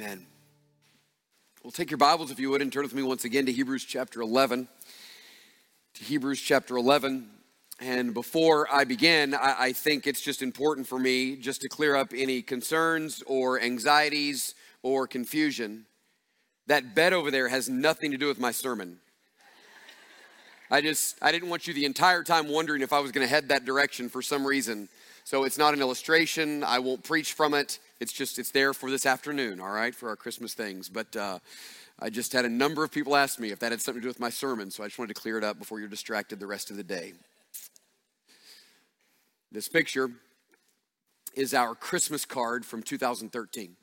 Amen. Well, take your Bibles, if you would, and turn with me once again to Hebrews chapter 11. To Hebrews chapter 11. And before I begin, I, I think it's just important for me just to clear up any concerns or anxieties or confusion. That bed over there has nothing to do with my sermon. I just, I didn't want you the entire time wondering if I was going to head that direction for some reason. So it's not an illustration. I won't preach from it. It's just, it's there for this afternoon, all right, for our Christmas things. But uh, I just had a number of people ask me if that had something to do with my sermon, so I just wanted to clear it up before you're distracted the rest of the day. This picture is our Christmas card from 2013.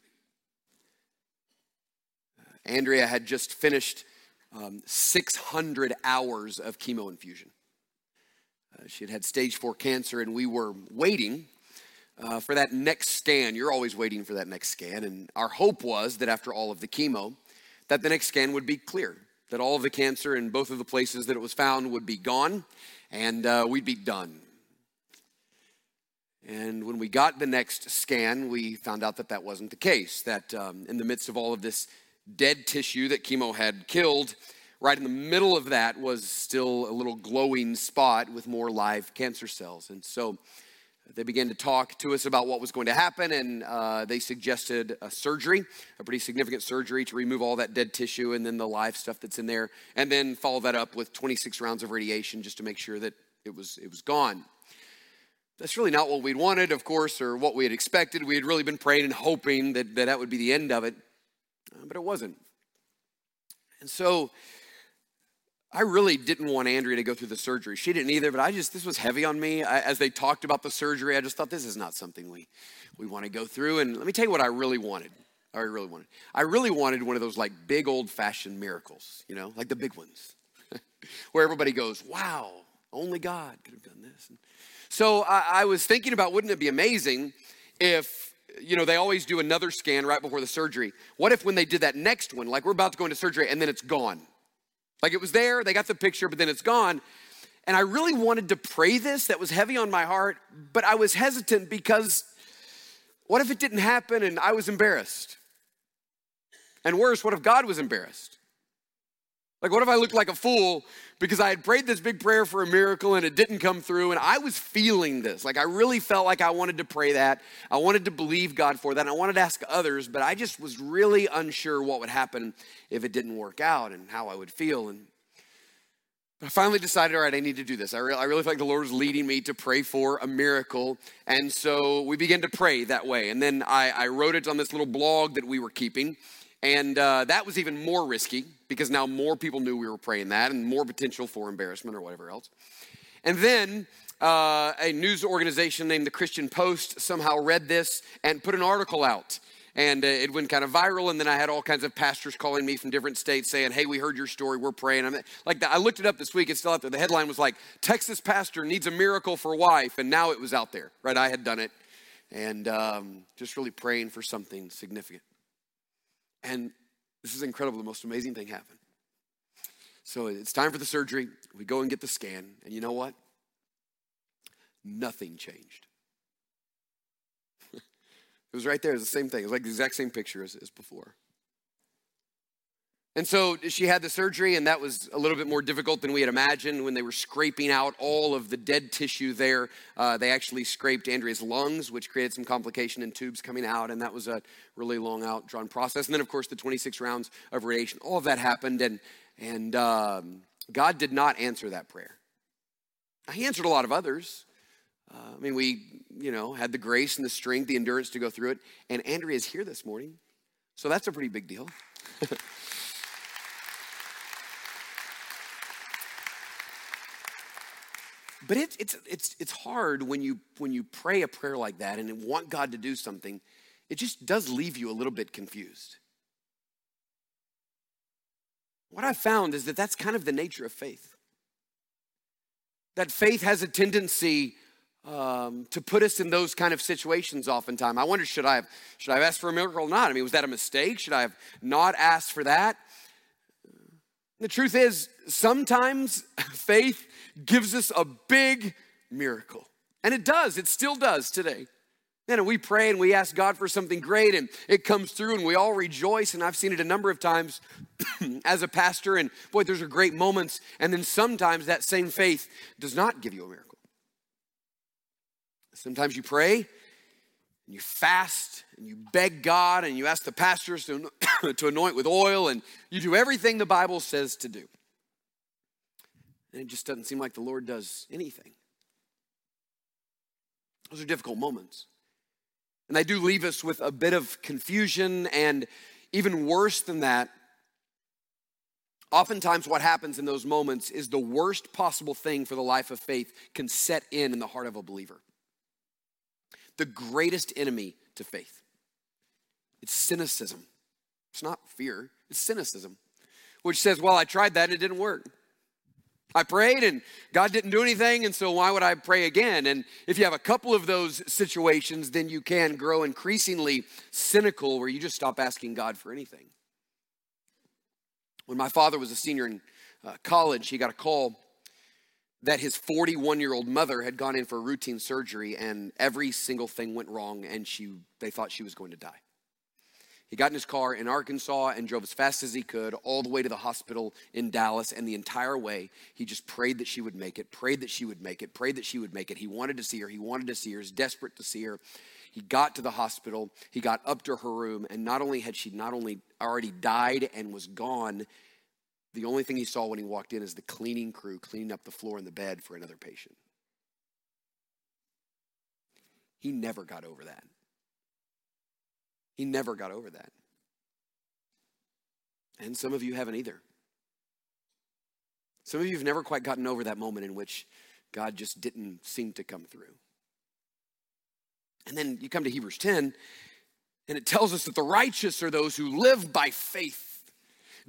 Uh, Andrea had just finished um, 600 hours of chemo infusion. Uh, she had had stage four cancer, and we were waiting uh, for that next scan. You're always waiting for that next scan. And our hope was that after all of the chemo, that the next scan would be clear, that all of the cancer in both of the places that it was found would be gone, and uh, we'd be done. And when we got the next scan, we found out that that wasn't the case, that um, in the midst of all of this dead tissue that chemo had killed, right in the middle of that was still a little glowing spot with more live cancer cells. And so they began to talk to us about what was going to happen, and uh, they suggested a surgery, a pretty significant surgery to remove all that dead tissue and then the live stuff that's in there, and then follow that up with 26 rounds of radiation just to make sure that it was, it was gone. That's really not what we'd wanted, of course, or what we had expected. We had really been praying and hoping that that, that would be the end of it, but it wasn't. And so I really didn't want Andrea to go through the surgery. She didn't either, but I just, this was heavy on me. I, as they talked about the surgery, I just thought this is not something we, we want to go through. And let me tell you what I really wanted. I really wanted. I really wanted one of those like big old fashioned miracles, you know, like the big ones, where everybody goes, wow, only God could have done this. And so I, I was thinking about wouldn't it be amazing if you know, they always do another scan right before the surgery. What if when they did that next one, like we're about to go into surgery and then it's gone? Like it was there, they got the picture, but then it's gone. And I really wanted to pray this, that was heavy on my heart, but I was hesitant because what if it didn't happen and I was embarrassed? And worse, what if God was embarrassed? Like, what if I looked like a fool because I had prayed this big prayer for a miracle and it didn't come through? And I was feeling this. Like, I really felt like I wanted to pray that. I wanted to believe God for that. And I wanted to ask others, but I just was really unsure what would happen if it didn't work out and how I would feel. And I finally decided, all right, I need to do this. I, re- I really feel like the Lord was leading me to pray for a miracle. And so we began to pray that way. And then I, I wrote it on this little blog that we were keeping. And uh, that was even more risky because now more people knew we were praying that and more potential for embarrassment or whatever else. And then uh, a news organization named the Christian Post somehow read this and put an article out. And uh, it went kind of viral. And then I had all kinds of pastors calling me from different states saying, Hey, we heard your story. We're praying. I'm like, I looked it up this week. It's still out there. The headline was like, Texas pastor needs a miracle for wife. And now it was out there, right? I had done it. And um, just really praying for something significant. And this is incredible. The most amazing thing happened. So it's time for the surgery. We go and get the scan. And you know what? Nothing changed. it was right there. It was the same thing. It was like the exact same picture as, as before. And so she had the surgery, and that was a little bit more difficult than we had imagined. When they were scraping out all of the dead tissue there, uh, they actually scraped Andrea's lungs, which created some complication and tubes coming out, and that was a really long out drawn process. And then, of course, the 26 rounds of radiation. All of that happened, and and um, God did not answer that prayer. He answered a lot of others. Uh, I mean, we, you know, had the grace and the strength, the endurance to go through it. And Andrea is here this morning, so that's a pretty big deal. But it's, it's, it's, it's hard when you, when you pray a prayer like that and want God to do something, it just does leave you a little bit confused. What I've found is that that's kind of the nature of faith. That faith has a tendency um, to put us in those kind of situations oftentimes. I wonder, should I have, should I have asked for a miracle or not? I mean, was that a mistake? Should I have not asked for that? The truth is, sometimes faith gives us a big miracle. And it does, it still does today. And we pray and we ask God for something great and it comes through and we all rejoice. And I've seen it a number of times as a pastor. And boy, those are great moments. And then sometimes that same faith does not give you a miracle. Sometimes you pray and you fast and you beg God and you ask the pastors to, to anoint with oil and you do everything the Bible says to do. And it just doesn't seem like the Lord does anything. Those are difficult moments. And they do leave us with a bit of confusion, and even worse than that, oftentimes what happens in those moments is the worst possible thing for the life of faith can set in in the heart of a believer. The greatest enemy to faith. It's cynicism. It's not fear, it's cynicism, which says, Well, I tried that and it didn't work. I prayed and God didn't do anything, and so why would I pray again? And if you have a couple of those situations, then you can grow increasingly cynical where you just stop asking God for anything. When my father was a senior in uh, college, he got a call that his 41 year old mother had gone in for a routine surgery and every single thing went wrong and she, they thought she was going to die. He got in his car in Arkansas and drove as fast as he could all the way to the hospital in Dallas. And the entire way, he just prayed that she would make it, prayed that she would make it, prayed that she would make it. He wanted to see her. He wanted to see her. He's desperate to see her. He got to the hospital. He got up to her room. And not only had she not only already died and was gone, the only thing he saw when he walked in is the cleaning crew cleaning up the floor and the bed for another patient. He never got over that. He never got over that. And some of you haven't either. Some of you have never quite gotten over that moment in which God just didn't seem to come through. And then you come to Hebrews 10, and it tells us that the righteous are those who live by faith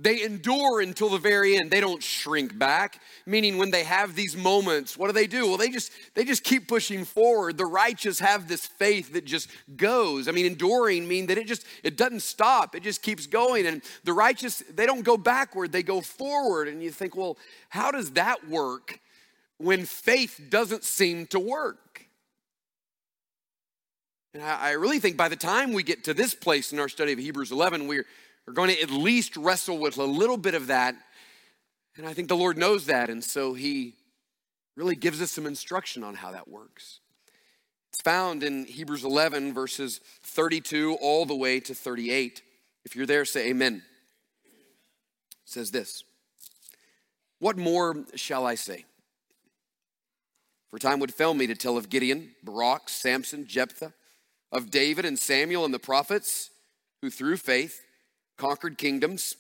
they endure until the very end. They don't shrink back, meaning when they have these moments, what do they do? Well, they just they just keep pushing forward. The righteous have this faith that just goes. I mean, enduring mean that it just it doesn't stop. It just keeps going. And the righteous, they don't go backward, they go forward. And you think, "Well, how does that work when faith doesn't seem to work?" And I really think by the time we get to this place in our study of Hebrews 11, we're we're going to at least wrestle with a little bit of that. And I think the Lord knows that. And so He really gives us some instruction on how that works. It's found in Hebrews 11, verses 32 all the way to 38. If you're there, say amen. It says this What more shall I say? For time would fail me to tell of Gideon, Barak, Samson, Jephthah, of David and Samuel and the prophets, who through faith conquered kingdoms,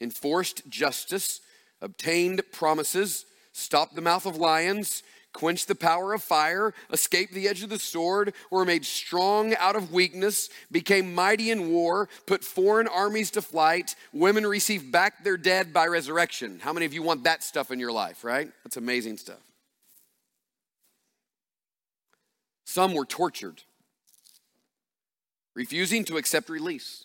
enforced justice, obtained promises, stopped the mouth of lions, quenched the power of fire, escaped the edge of the sword, were made strong out of weakness, became mighty in war, put foreign armies to flight, women received back their dead by resurrection. How many of you want that stuff in your life, right? That's amazing stuff. Some were tortured, refusing to accept release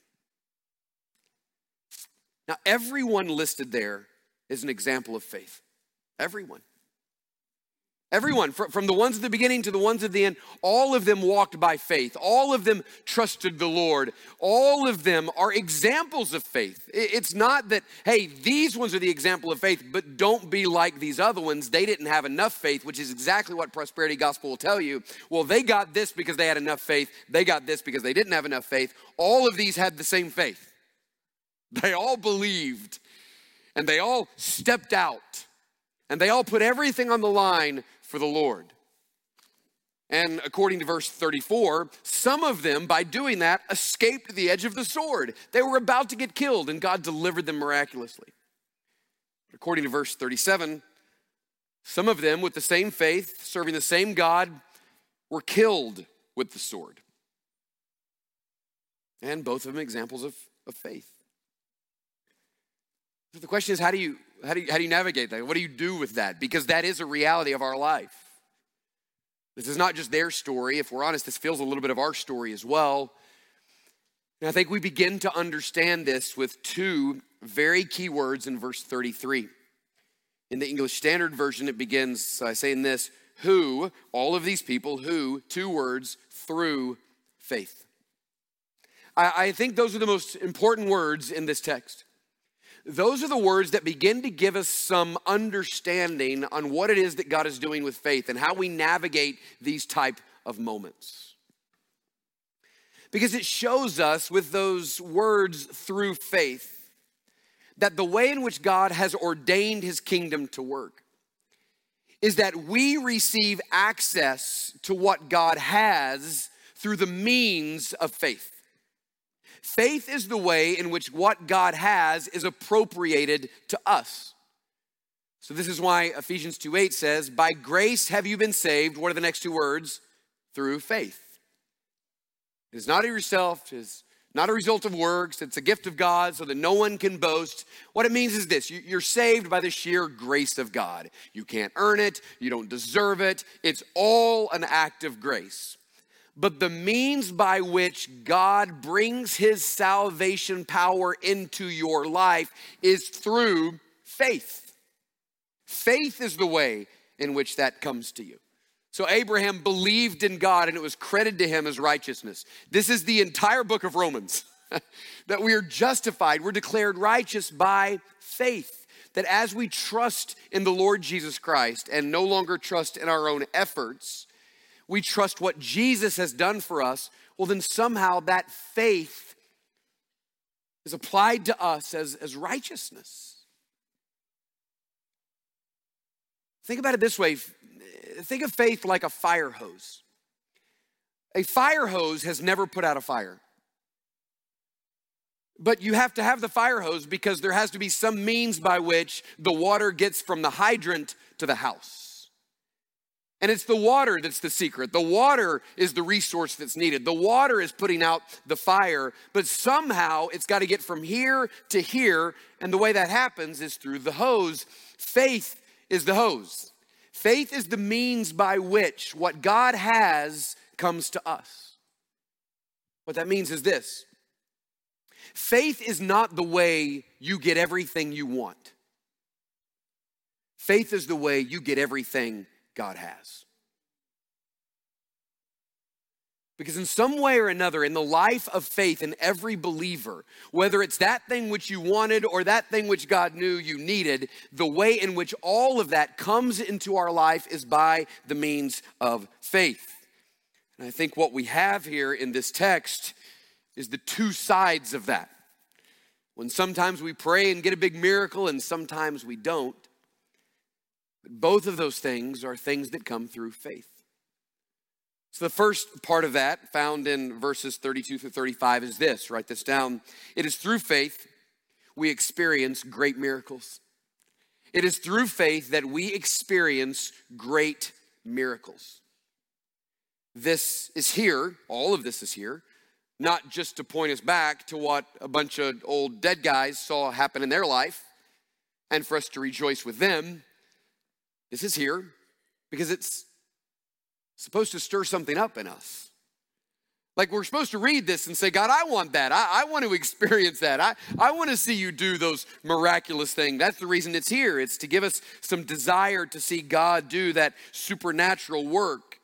Now, everyone listed there is an example of faith. Everyone. Everyone, from the ones at the beginning to the ones at the end, all of them walked by faith. All of them trusted the Lord. All of them are examples of faith. It's not that, hey, these ones are the example of faith, but don't be like these other ones. They didn't have enough faith, which is exactly what prosperity gospel will tell you. Well, they got this because they had enough faith. They got this because they didn't have enough faith. All of these had the same faith. They all believed and they all stepped out and they all put everything on the line for the Lord. And according to verse 34, some of them, by doing that, escaped the edge of the sword. They were about to get killed, and God delivered them miraculously. According to verse 37, some of them, with the same faith, serving the same God, were killed with the sword. and both of them examples of, of faith. So the question is how do you how do you, how do you navigate that? What do you do with that? Because that is a reality of our life. This is not just their story. If we're honest, this feels a little bit of our story as well. And I think we begin to understand this with two very key words in verse 33. In the English Standard Version, it begins by saying this who, all of these people, who, two words, through faith. I, I think those are the most important words in this text. Those are the words that begin to give us some understanding on what it is that God is doing with faith and how we navigate these type of moments. Because it shows us with those words through faith that the way in which God has ordained his kingdom to work is that we receive access to what God has through the means of faith. Faith is the way in which what God has is appropriated to us. So this is why Ephesians 2:8 says, "By grace have you been saved." What are the next two words? Through faith. It is not of yourself, it is not a result of works. It's a gift of God so that no one can boast. What it means is this you're saved by the sheer grace of God. You can't earn it, you don't deserve it. It's all an act of grace but the means by which God brings his salvation power into your life is through faith. Faith is the way in which that comes to you. So Abraham believed in God and it was credited to him as righteousness. This is the entire book of Romans that we are justified, we're declared righteous by faith. That as we trust in the Lord Jesus Christ and no longer trust in our own efforts, we trust what Jesus has done for us, well, then somehow that faith is applied to us as, as righteousness. Think about it this way think of faith like a fire hose. A fire hose has never put out a fire. But you have to have the fire hose because there has to be some means by which the water gets from the hydrant to the house. And it's the water that's the secret. The water is the resource that's needed. The water is putting out the fire, but somehow it's got to get from here to here. And the way that happens is through the hose. Faith is the hose. Faith is the means by which what God has comes to us. What that means is this faith is not the way you get everything you want, faith is the way you get everything God has. Because, in some way or another, in the life of faith in every believer, whether it's that thing which you wanted or that thing which God knew you needed, the way in which all of that comes into our life is by the means of faith. And I think what we have here in this text is the two sides of that. When sometimes we pray and get a big miracle, and sometimes we don't. Both of those things are things that come through faith. So, the first part of that, found in verses 32 through 35, is this write this down. It is through faith we experience great miracles. It is through faith that we experience great miracles. This is here, all of this is here, not just to point us back to what a bunch of old dead guys saw happen in their life and for us to rejoice with them, this is here because it's supposed to stir something up in us. Like we're supposed to read this and say, God, I want that. I, I want to experience that. I, I want to see you do those miraculous things. That's the reason it's here. It's to give us some desire to see God do that supernatural work.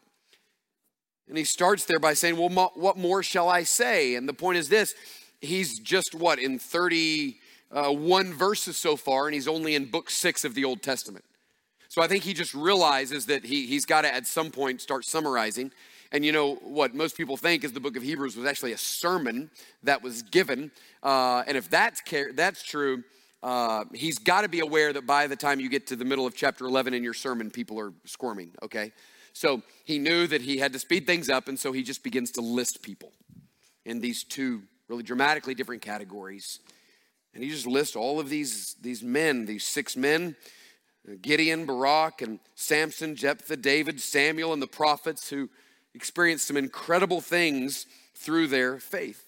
And he starts there by saying, Well, what more shall I say? And the point is this he's just what, in 31 uh, verses so far, and he's only in book six of the Old Testament. So I think he just realizes that he, he's got to, at some point, start summarizing. And you know what most people think is the book of Hebrews was actually a sermon that was given. Uh, and if that's, that's true, uh, he's got to be aware that by the time you get to the middle of chapter 11 in your sermon, people are squirming, okay? So he knew that he had to speed things up, and so he just begins to list people in these two really dramatically different categories. And he just lists all of these, these men, these six men Gideon, Barak, and Samson, Jephthah, David, Samuel, and the prophets who experienced some incredible things through their faith.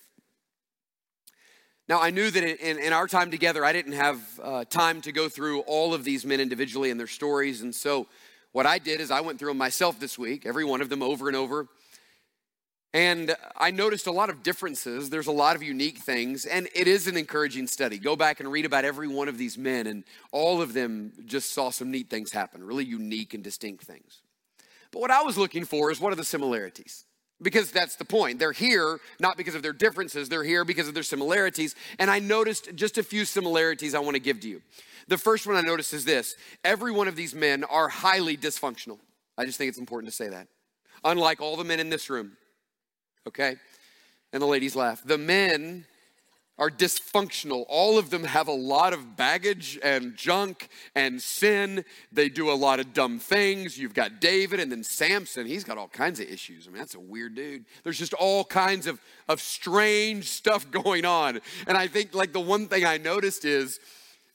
Now, I knew that in, in our time together, I didn't have uh, time to go through all of these men individually and their stories. And so, what I did is I went through them myself this week, every one of them over and over. And I noticed a lot of differences. There's a lot of unique things, and it is an encouraging study. Go back and read about every one of these men, and all of them just saw some neat things happen, really unique and distinct things. But what I was looking for is what are the similarities? Because that's the point. They're here not because of their differences, they're here because of their similarities. And I noticed just a few similarities I want to give to you. The first one I noticed is this every one of these men are highly dysfunctional. I just think it's important to say that. Unlike all the men in this room, okay? And the ladies laugh. The men are dysfunctional. All of them have a lot of baggage and junk and sin. They do a lot of dumb things. You've got David and then Samson. He's got all kinds of issues. I mean, that's a weird dude. There's just all kinds of, of strange stuff going on. And I think, like, the one thing I noticed is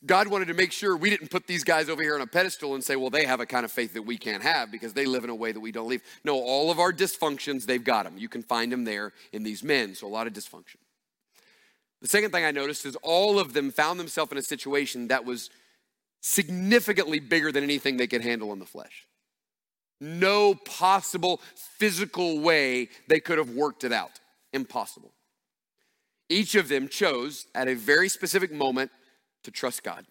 God wanted to make sure we didn't put these guys over here on a pedestal and say, well, they have a kind of faith that we can't have because they live in a way that we don't live. No, all of our dysfunctions, they've got them. You can find them there in these men. So a lot of dysfunction. The second thing I noticed is all of them found themselves in a situation that was significantly bigger than anything they could handle in the flesh. No possible physical way they could have worked it out. Impossible. Each of them chose at a very specific moment to trust God.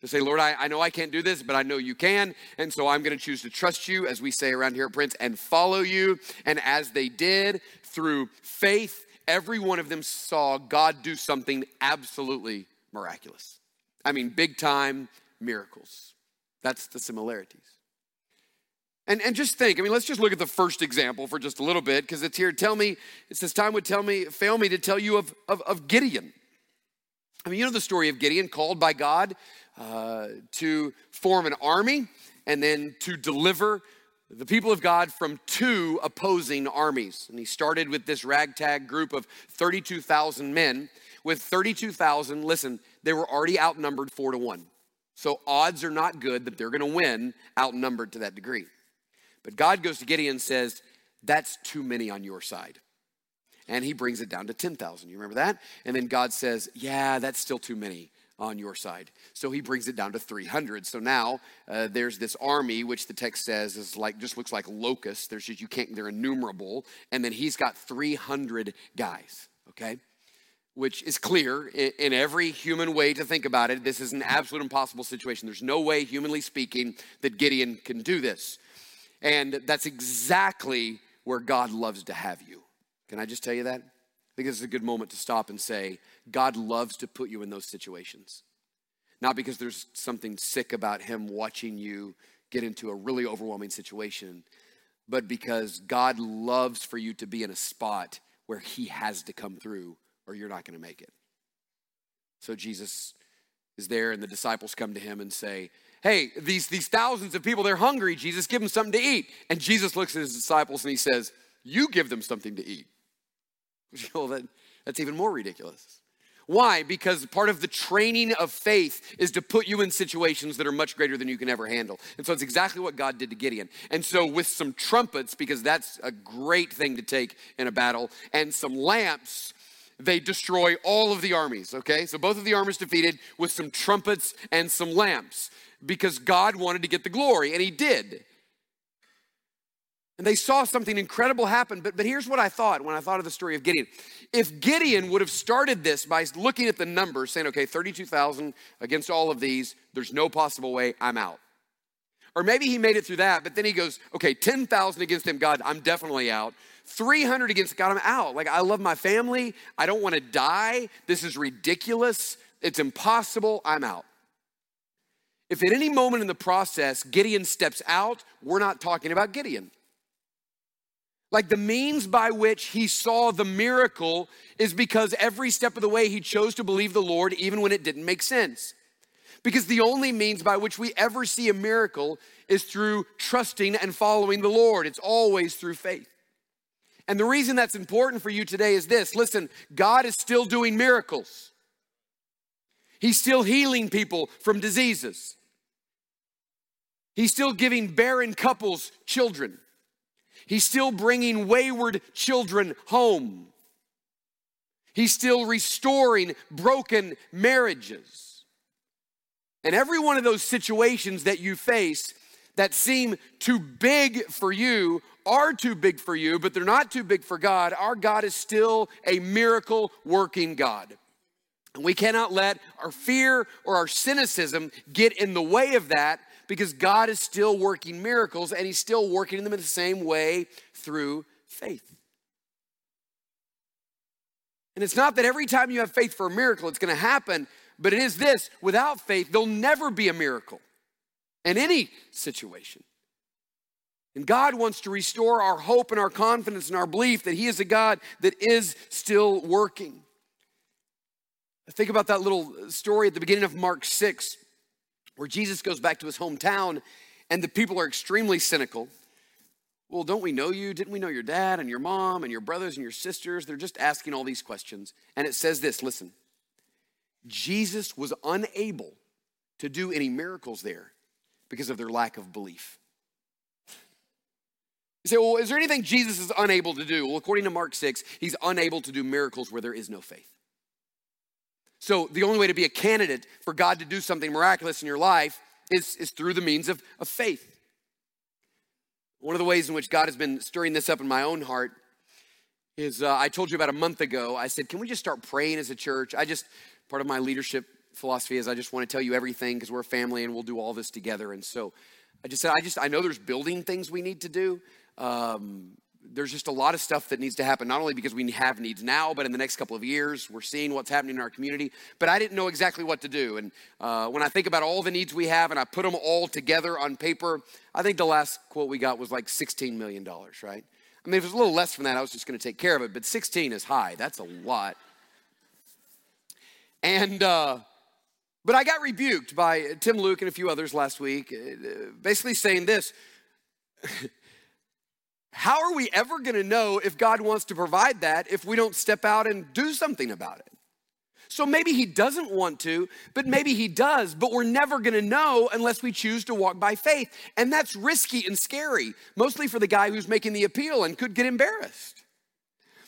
To say, Lord, I, I know I can't do this, but I know you can. And so I'm going to choose to trust you, as we say around here at Prince, and follow you. And as they did through faith every one of them saw God do something absolutely miraculous. I mean, big time miracles. That's the similarities. And, and just think, I mean, let's just look at the first example for just a little bit, because it's here. Tell me, it says, time would tell me, fail me to tell you of, of, of Gideon. I mean, you know the story of Gideon, called by God uh, to form an army and then to deliver the people of God from two opposing armies. And he started with this ragtag group of 32,000 men. With 32,000, listen, they were already outnumbered four to one. So odds are not good that they're going to win outnumbered to that degree. But God goes to Gideon and says, That's too many on your side. And he brings it down to 10,000. You remember that? And then God says, Yeah, that's still too many on your side. So he brings it down to 300. So now uh, there's this army, which the text says is like just looks like locusts. There's just you can't. They're innumerable. And then he's got 300 guys. Okay. Which is clear in, in every human way to think about it. This is an absolute impossible situation. There's no way, humanly speaking, that Gideon can do this. And that's exactly where God loves to have you. Can I just tell you that? I think this is a good moment to stop and say, God loves to put you in those situations. Not because there's something sick about Him watching you get into a really overwhelming situation, but because God loves for you to be in a spot where He has to come through or you're not going to make it. So Jesus is there, and the disciples come to Him and say, Hey, these, these thousands of people, they're hungry. Jesus, give them something to eat. And Jesus looks at his disciples and he says, You give them something to eat. Well, that, that's even more ridiculous. Why? Because part of the training of faith is to put you in situations that are much greater than you can ever handle. And so it's exactly what God did to Gideon. And so, with some trumpets, because that's a great thing to take in a battle, and some lamps, they destroy all of the armies, okay? So both of the armies defeated with some trumpets and some lamps because God wanted to get the glory, and He did. And they saw something incredible happen. But, but here's what I thought when I thought of the story of Gideon. If Gideon would have started this by looking at the numbers, saying, okay, 32,000 against all of these, there's no possible way, I'm out. Or maybe he made it through that, but then he goes, okay, 10,000 against him, God, I'm definitely out. 300 against God, I'm out. Like, I love my family. I don't want to die. This is ridiculous. It's impossible. I'm out. If at any moment in the process Gideon steps out, we're not talking about Gideon. Like the means by which he saw the miracle is because every step of the way he chose to believe the Lord even when it didn't make sense. Because the only means by which we ever see a miracle is through trusting and following the Lord. It's always through faith. And the reason that's important for you today is this listen, God is still doing miracles, He's still healing people from diseases, He's still giving barren couples children. He's still bringing wayward children home. He's still restoring broken marriages. And every one of those situations that you face that seem too big for you are too big for you, but they're not too big for God. Our God is still a miracle working God. And we cannot let our fear or our cynicism get in the way of that because God is still working miracles and He's still working them in the same way through faith. And it's not that every time you have faith for a miracle, it's going to happen, but it is this without faith, there'll never be a miracle in any situation. And God wants to restore our hope and our confidence and our belief that He is a God that is still working. Think about that little story at the beginning of Mark 6, where Jesus goes back to his hometown and the people are extremely cynical. Well, don't we know you? Didn't we know your dad and your mom and your brothers and your sisters? They're just asking all these questions. And it says this listen, Jesus was unable to do any miracles there because of their lack of belief. You say, well, is there anything Jesus is unable to do? Well, according to Mark 6, he's unable to do miracles where there is no faith. So the only way to be a candidate for God to do something miraculous in your life is, is through the means of, of faith. One of the ways in which God has been stirring this up in my own heart is uh, I told you about a month ago, I said, can we just start praying as a church? I just, part of my leadership philosophy is I just want to tell you everything because we're a family and we'll do all this together. And so I just said, I just, I know there's building things we need to do. Um, there's just a lot of stuff that needs to happen, not only because we have needs now, but in the next couple of years, we're seeing what's happening in our community. But I didn't know exactly what to do. And uh, when I think about all the needs we have and I put them all together on paper, I think the last quote we got was like $16 million, right? I mean, if it was a little less than that, I was just going to take care of it. But 16 is high. That's a lot. And, uh, but I got rebuked by Tim Luke and a few others last week, uh, basically saying this. How are we ever going to know if God wants to provide that if we don't step out and do something about it? So maybe he doesn't want to, but maybe he does, but we're never gonna know unless we choose to walk by faith. And that's risky and scary, mostly for the guy who's making the appeal and could get embarrassed.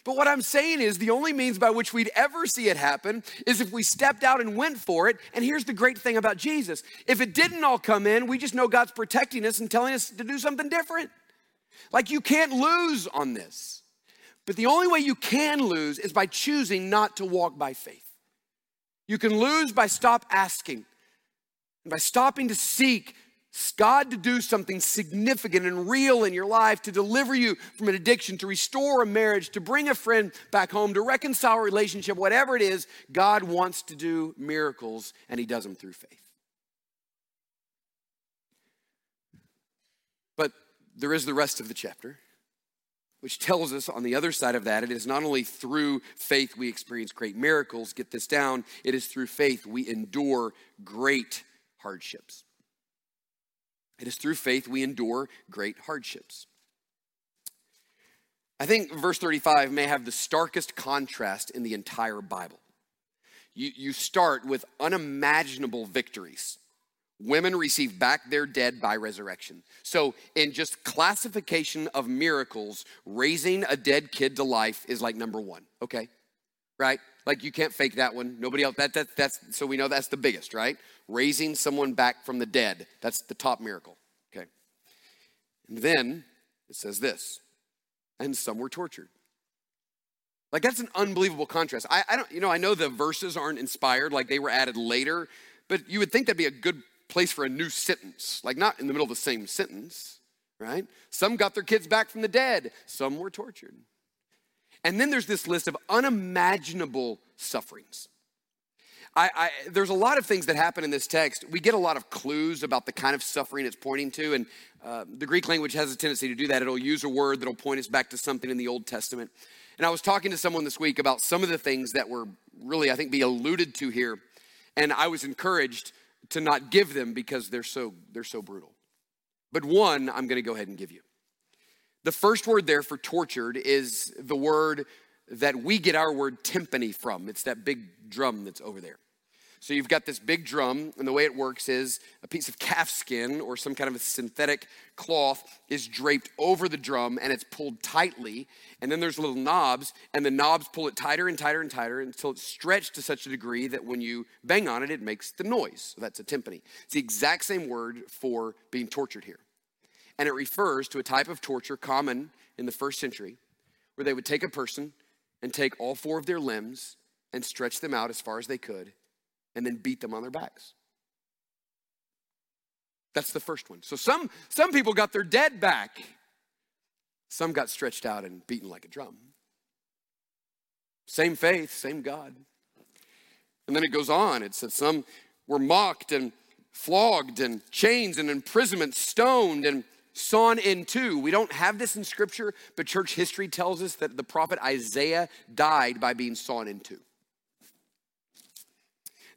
But what I'm saying is the only means by which we'd ever see it happen is if we stepped out and went for it. And here's the great thing about Jesus if it didn't all come in, we just know God's protecting us and telling us to do something different. Like you can't lose on this. But the only way you can lose is by choosing not to walk by faith. You can lose by stop asking, and by stopping to seek God to do something significant and real in your life, to deliver you from an addiction, to restore a marriage, to bring a friend back home, to reconcile a relationship, whatever it is, God wants to do miracles and He does them through faith. There is the rest of the chapter, which tells us on the other side of that, it is not only through faith we experience great miracles, get this down, it is through faith we endure great hardships. It is through faith we endure great hardships. I think verse 35 may have the starkest contrast in the entire Bible. You, you start with unimaginable victories Women receive back their dead by resurrection. So, in just classification of miracles, raising a dead kid to life is like number one, okay? Right? Like you can't fake that one. Nobody else, that, that, that's, so we know that's the biggest, right? Raising someone back from the dead, that's the top miracle, okay? And then it says this, and some were tortured. Like that's an unbelievable contrast. I, I don't, you know, I know the verses aren't inspired, like they were added later, but you would think that'd be a good place for a new sentence, like not in the middle of the same sentence, right? Some got their kids back from the dead, some were tortured. And then there's this list of unimaginable sufferings. I, I, there's a lot of things that happen in this text. We get a lot of clues about the kind of suffering it's pointing to, and uh, the Greek language has a tendency to do that. It'll use a word that'll point us back to something in the Old Testament. And I was talking to someone this week about some of the things that were really, I think, be alluded to here, and I was encouraged to not give them because they're so they're so brutal. But one I'm going to go ahead and give you. The first word there for tortured is the word that we get our word timpani from. It's that big drum that's over there. So you've got this big drum, and the way it works is a piece of calf skin or some kind of a synthetic cloth is draped over the drum and it's pulled tightly. And then there's little knobs, and the knobs pull it tighter and tighter and tighter until it's stretched to such a degree that when you bang on it, it makes the noise. So that's a timpani. It's the exact same word for being tortured here. And it refers to a type of torture common in the first century where they would take a person and take all four of their limbs and stretch them out as far as they could and then beat them on their backs. That's the first one. So some, some people got their dead back. Some got stretched out and beaten like a drum. Same faith, same God. And then it goes on. It says some were mocked and flogged and chains and imprisonment, stoned and sawn in two. We don't have this in scripture, but church history tells us that the prophet Isaiah died by being sawn in two.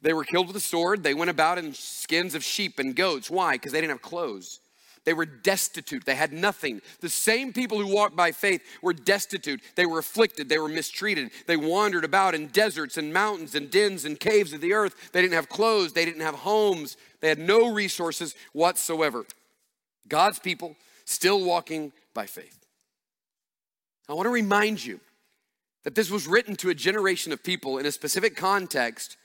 They were killed with a sword. They went about in skins of sheep and goats. Why? Because they didn't have clothes. They were destitute. They had nothing. The same people who walked by faith were destitute. They were afflicted. They were mistreated. They wandered about in deserts and mountains and dens and caves of the earth. They didn't have clothes. They didn't have homes. They had no resources whatsoever. God's people still walking by faith. I want to remind you that this was written to a generation of people in a specific context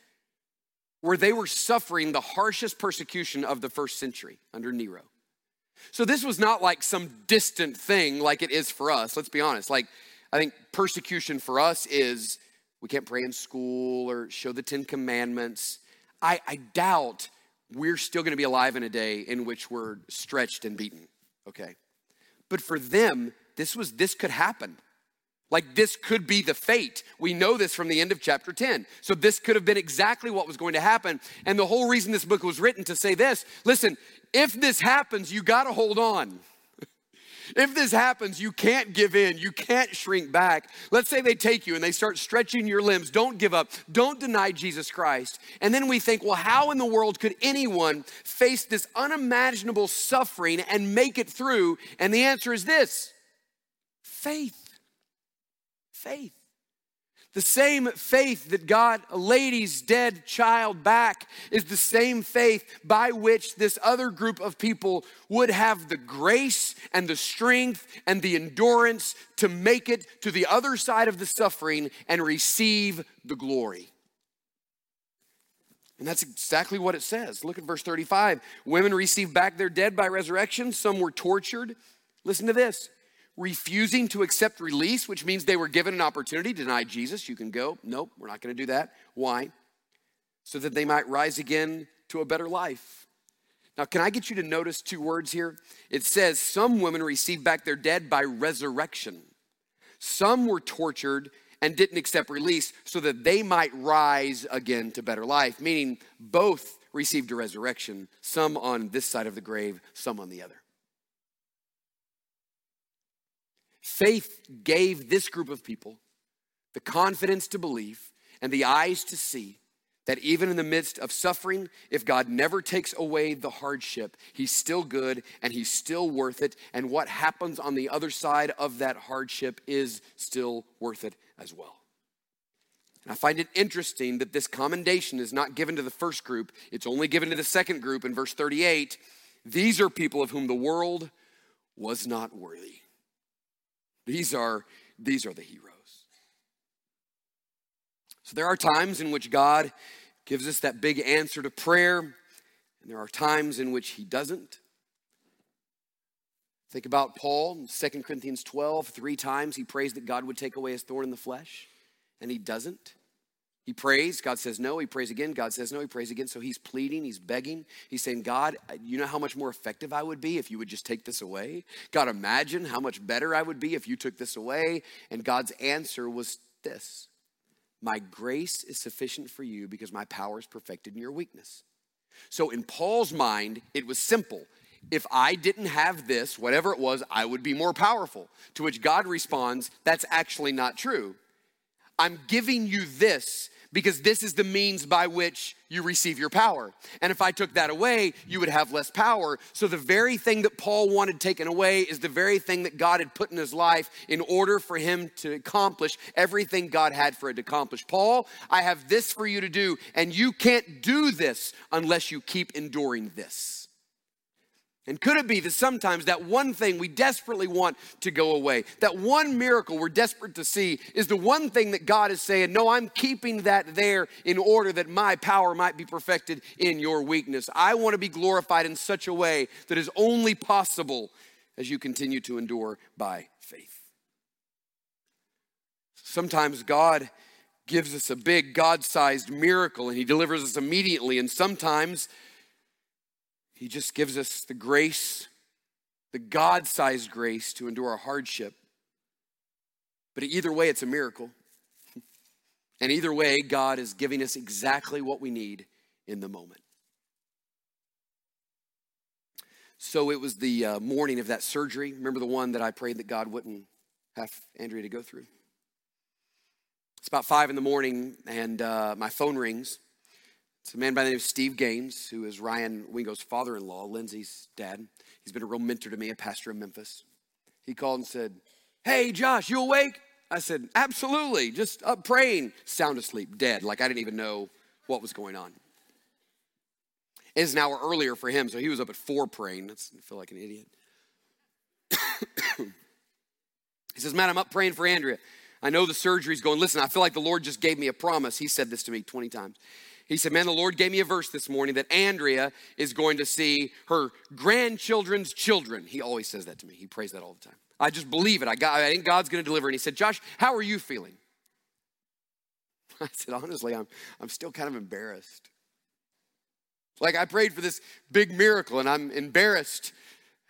where they were suffering the harshest persecution of the first century under Nero. So this was not like some distant thing like it is for us. Let's be honest. Like, I think persecution for us is we can't pray in school or show the Ten Commandments. I, I doubt we're still going to be alive in a day in which we're stretched and beaten. Okay. But for them, this was this could happen. Like this could be the fate. We know this from the end of chapter 10. So this could have been exactly what was going to happen. And the whole reason this book was written to say this listen, if this happens, you got to hold on. If this happens, you can't give in. You can't shrink back. Let's say they take you and they start stretching your limbs. Don't give up. Don't deny Jesus Christ. And then we think, well, how in the world could anyone face this unimaginable suffering and make it through? And the answer is this faith faith. The same faith that God lady's dead child back is the same faith by which this other group of people would have the grace and the strength and the endurance to make it to the other side of the suffering and receive the glory. And that's exactly what it says. Look at verse 35. Women received back their dead by resurrection, some were tortured. Listen to this refusing to accept release, which means they were given an opportunity deny Jesus. You can go. Nope, we're not going to do that. Why? So that they might rise again to a better life. Now, can I get you to notice two words here? It says some women received back their dead by resurrection. Some were tortured and didn't accept release so that they might rise again to better life, meaning both received a resurrection, some on this side of the grave, some on the other. Faith gave this group of people the confidence to believe and the eyes to see that even in the midst of suffering, if God never takes away the hardship, He's still good and He's still worth it. And what happens on the other side of that hardship is still worth it as well. And I find it interesting that this commendation is not given to the first group, it's only given to the second group in verse 38. These are people of whom the world was not worthy. These are, these are the heroes. So there are times in which God gives us that big answer to prayer, and there are times in which He doesn't. Think about Paul in 2 Corinthians 12. Three times he prays that God would take away his thorn in the flesh, and he doesn't. He prays, God says no. He prays again, God says no. He prays again. So he's pleading, he's begging. He's saying, God, you know how much more effective I would be if you would just take this away? God, imagine how much better I would be if you took this away. And God's answer was this My grace is sufficient for you because my power is perfected in your weakness. So in Paul's mind, it was simple. If I didn't have this, whatever it was, I would be more powerful. To which God responds, That's actually not true. I'm giving you this because this is the means by which you receive your power. And if I took that away, you would have less power. So the very thing that Paul wanted taken away is the very thing that God had put in his life in order for him to accomplish everything God had for it to accomplish. Paul, I have this for you to do, and you can't do this unless you keep enduring this. And could it be that sometimes that one thing we desperately want to go away, that one miracle we're desperate to see, is the one thing that God is saying, No, I'm keeping that there in order that my power might be perfected in your weakness. I want to be glorified in such a way that is only possible as you continue to endure by faith. Sometimes God gives us a big God sized miracle and He delivers us immediately, and sometimes he just gives us the grace, the God sized grace to endure a hardship. But either way, it's a miracle. And either way, God is giving us exactly what we need in the moment. So it was the uh, morning of that surgery. Remember the one that I prayed that God wouldn't have Andrea to go through? It's about five in the morning, and uh, my phone rings. It's a man by the name of Steve Gaines, who is Ryan Wingo's father in law, Lindsay's dad. He's been a real mentor to me, a pastor in Memphis. He called and said, Hey, Josh, you awake? I said, Absolutely, just up praying, sound asleep, dead, like I didn't even know what was going on. It's an hour earlier for him, so he was up at four praying. That's, I feel like an idiot. he says, Man, I'm up praying for Andrea. I know the surgery's going. Listen, I feel like the Lord just gave me a promise. He said this to me 20 times. He said, Man, the Lord gave me a verse this morning that Andrea is going to see her grandchildren's children. He always says that to me. He prays that all the time. I just believe it. I, got, I think God's going to deliver. And he said, Josh, how are you feeling? I said, honestly, I'm, I'm still kind of embarrassed. Like I prayed for this big miracle and I'm embarrassed.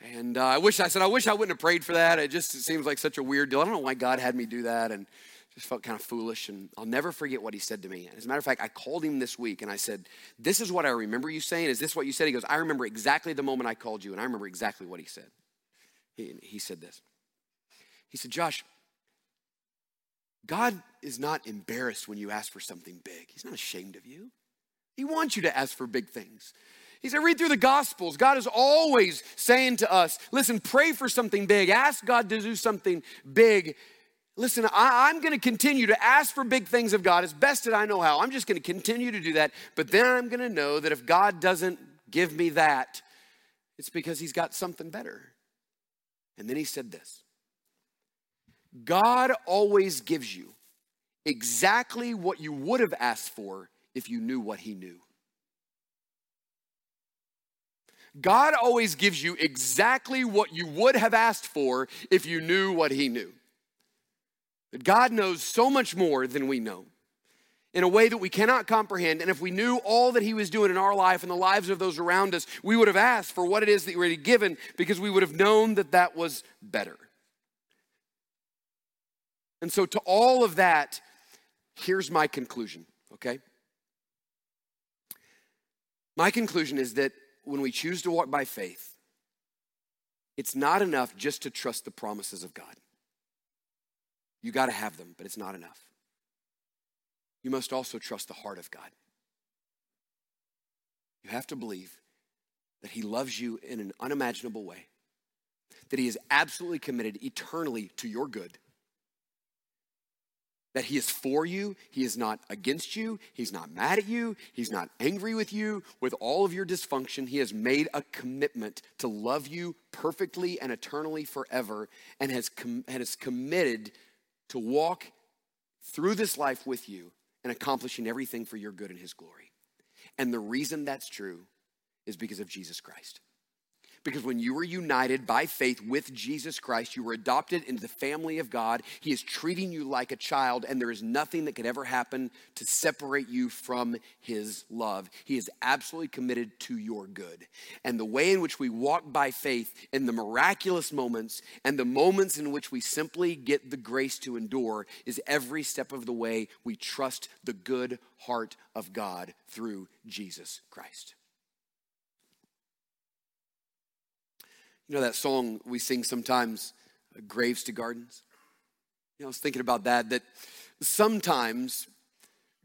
And uh, I wish, I said, I wish I wouldn't have prayed for that. It just it seems like such a weird deal. I don't know why God had me do that. And just felt kind of foolish. And I'll never forget what he said to me. As a matter of fact, I called him this week and I said, This is what I remember you saying. Is this what you said? He goes, I remember exactly the moment I called you, and I remember exactly what he said. He, he said this. He said, Josh, God is not embarrassed when you ask for something big. He's not ashamed of you. He wants you to ask for big things. He said, read through the Gospels. God is always saying to us, listen, pray for something big. Ask God to do something big Listen, I, am going to continue to ask for big things of God as best as I know how. I'm just going to continue to do that. But then I'm going to know that if God doesn't give me that, it's because He's got something better. And then He said this God always gives you exactly what you would have asked for if you knew what He knew. God always gives you exactly what you would have asked for if you knew what He knew. That God knows so much more than we know in a way that we cannot comprehend. And if we knew all that He was doing in our life and the lives of those around us, we would have asked for what it is that you already given because we would have known that that was better. And so, to all of that, here's my conclusion, okay? My conclusion is that when we choose to walk by faith, it's not enough just to trust the promises of God. You got to have them, but it's not enough. You must also trust the heart of God. You have to believe that He loves you in an unimaginable way, that He is absolutely committed eternally to your good, that He is for you, He is not against you, He's not mad at you, He's not angry with you with all of your dysfunction. He has made a commitment to love you perfectly and eternally forever and has, com- and has committed to walk through this life with you and accomplishing everything for your good and his glory. And the reason that's true is because of Jesus Christ. Because when you were united by faith with Jesus Christ, you were adopted into the family of God. He is treating you like a child, and there is nothing that could ever happen to separate you from His love. He is absolutely committed to your good. And the way in which we walk by faith in the miraculous moments and the moments in which we simply get the grace to endure is every step of the way we trust the good heart of God through Jesus Christ. You know that song we sing sometimes, uh, Graves to Gardens? You know, I was thinking about that, that sometimes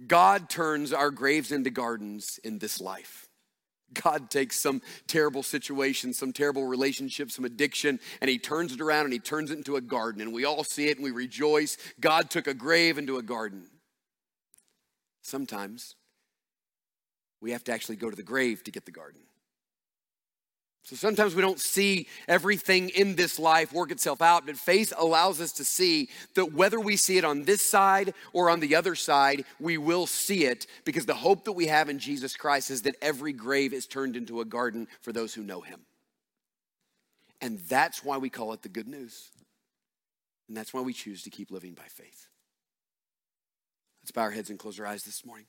God turns our graves into gardens in this life. God takes some terrible situation, some terrible relationship, some addiction, and He turns it around and He turns it into a garden. And we all see it and we rejoice. God took a grave into a garden. Sometimes we have to actually go to the grave to get the garden. So sometimes we don't see everything in this life work itself out, but faith allows us to see that whether we see it on this side or on the other side, we will see it because the hope that we have in Jesus Christ is that every grave is turned into a garden for those who know him. And that's why we call it the good news. And that's why we choose to keep living by faith. Let's bow our heads and close our eyes this morning.